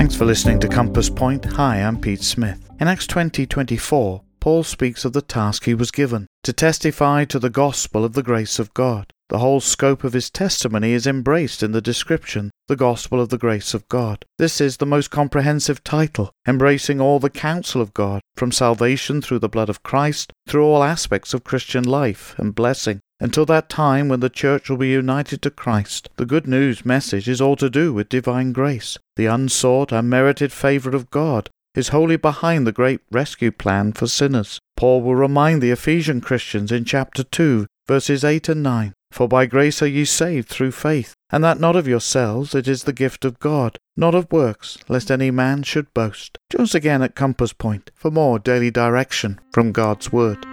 Thanks for listening to Compass Point. Hi, I'm Pete Smith. In Acts 20 24, Paul speaks of the task he was given to testify to the gospel of the grace of God. The whole scope of his testimony is embraced in the description, the gospel of the grace of God. This is the most comprehensive title, embracing all the counsel of God, from salvation through the blood of Christ, through all aspects of Christian life and blessing. Until that time when the church will be united to Christ, the good news message is all to do with divine grace, the unsought, unmerited favour of God, is wholly behind the great rescue plan for sinners. Paul will remind the Ephesian Christians in chapter 2, verses 8 and 9 For by grace are ye saved through faith, and that not of yourselves, it is the gift of God, not of works, lest any man should boast. Join us again at Compass Point for more daily direction from God's Word.